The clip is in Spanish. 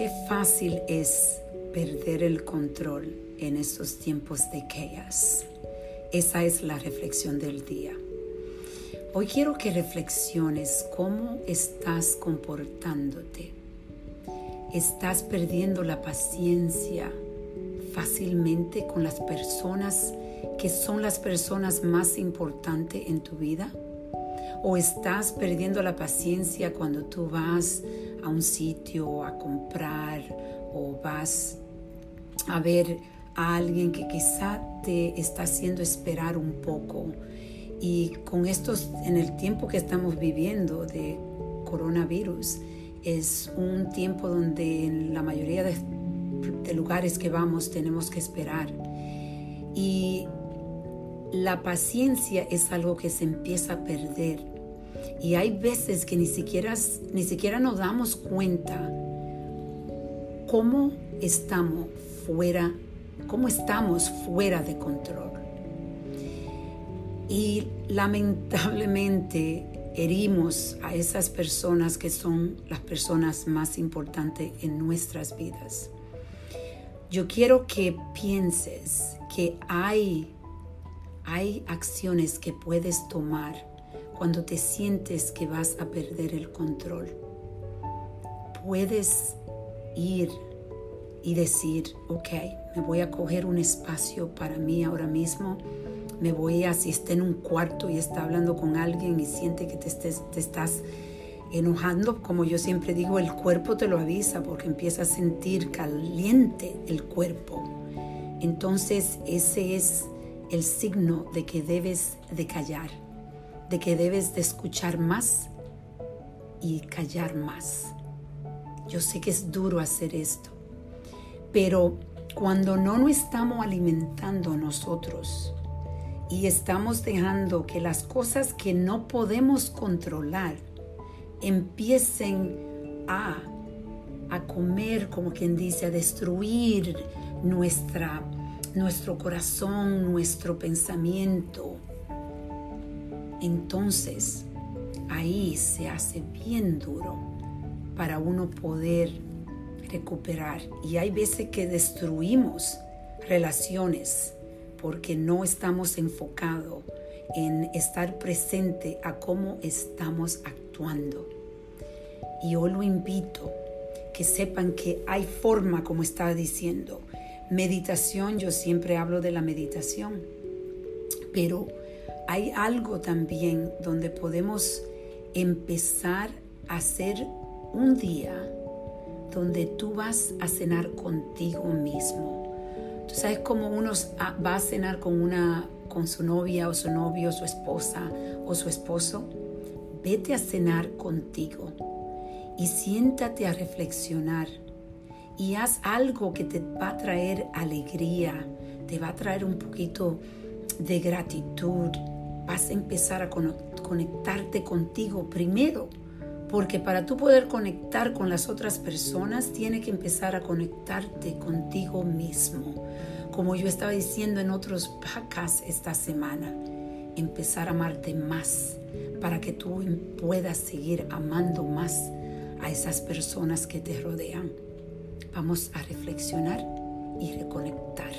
Qué fácil es perder el control en estos tiempos de chaos. Esa es la reflexión del día. Hoy quiero que reflexiones cómo estás comportándote. ¿Estás perdiendo la paciencia fácilmente con las personas que son las personas más importantes en tu vida? ¿O estás perdiendo la paciencia cuando tú vas a un sitio a comprar o vas a ver a alguien que quizá te está haciendo esperar un poco? Y con estos, en el tiempo que estamos viviendo de coronavirus, es un tiempo donde en la mayoría de, lugares que vamos tenemos que esperar. Y la paciencia es algo que se empieza a perder. Y hay veces que ni siquiera, ni siquiera nos damos cuenta cómo estamos fuera, cómo estamos fuera de control. Y lamentablemente herimos a esas personas que son las personas más importantes en nuestras vidas. Yo quiero que pienses que hay hay acciones que puedes tomar cuando te sientes que vas a perder el control. Puedes ir y decir, ok, me voy a coger un espacio para mí ahora mismo. Me voy a, si está en un cuarto y está hablando con alguien y siente que te, estés, te estás enojando, como yo siempre digo, el cuerpo te lo avisa porque empieza a sentir caliente el cuerpo. Entonces ese es el signo de que debes de callar, de que debes de escuchar más y callar más. Yo sé que es duro hacer esto, pero cuando no nos estamos alimentando nosotros y estamos dejando que las cosas que no podemos controlar empiecen a, a comer, como quien dice, a destruir nuestra nuestro corazón, nuestro pensamiento, entonces ahí se hace bien duro para uno poder recuperar. Y hay veces que destruimos relaciones porque no estamos enfocados en estar presente a cómo estamos actuando. Y yo lo invito que sepan que hay forma, como estaba diciendo, Meditación, yo siempre hablo de la meditación, pero hay algo también donde podemos empezar a hacer un día donde tú vas a cenar contigo mismo. Tú sabes cómo uno va a cenar con una con su novia o su novio, su esposa o su esposo. Vete a cenar contigo y siéntate a reflexionar y haz algo que te va a traer alegría, te va a traer un poquito de gratitud. Vas a empezar a conectarte contigo primero, porque para tú poder conectar con las otras personas, tiene que empezar a conectarte contigo mismo. Como yo estaba diciendo en otros podcasts esta semana, empezar a amarte más para que tú puedas seguir amando más a esas personas que te rodean. Vamos a reflexionar y reconectar.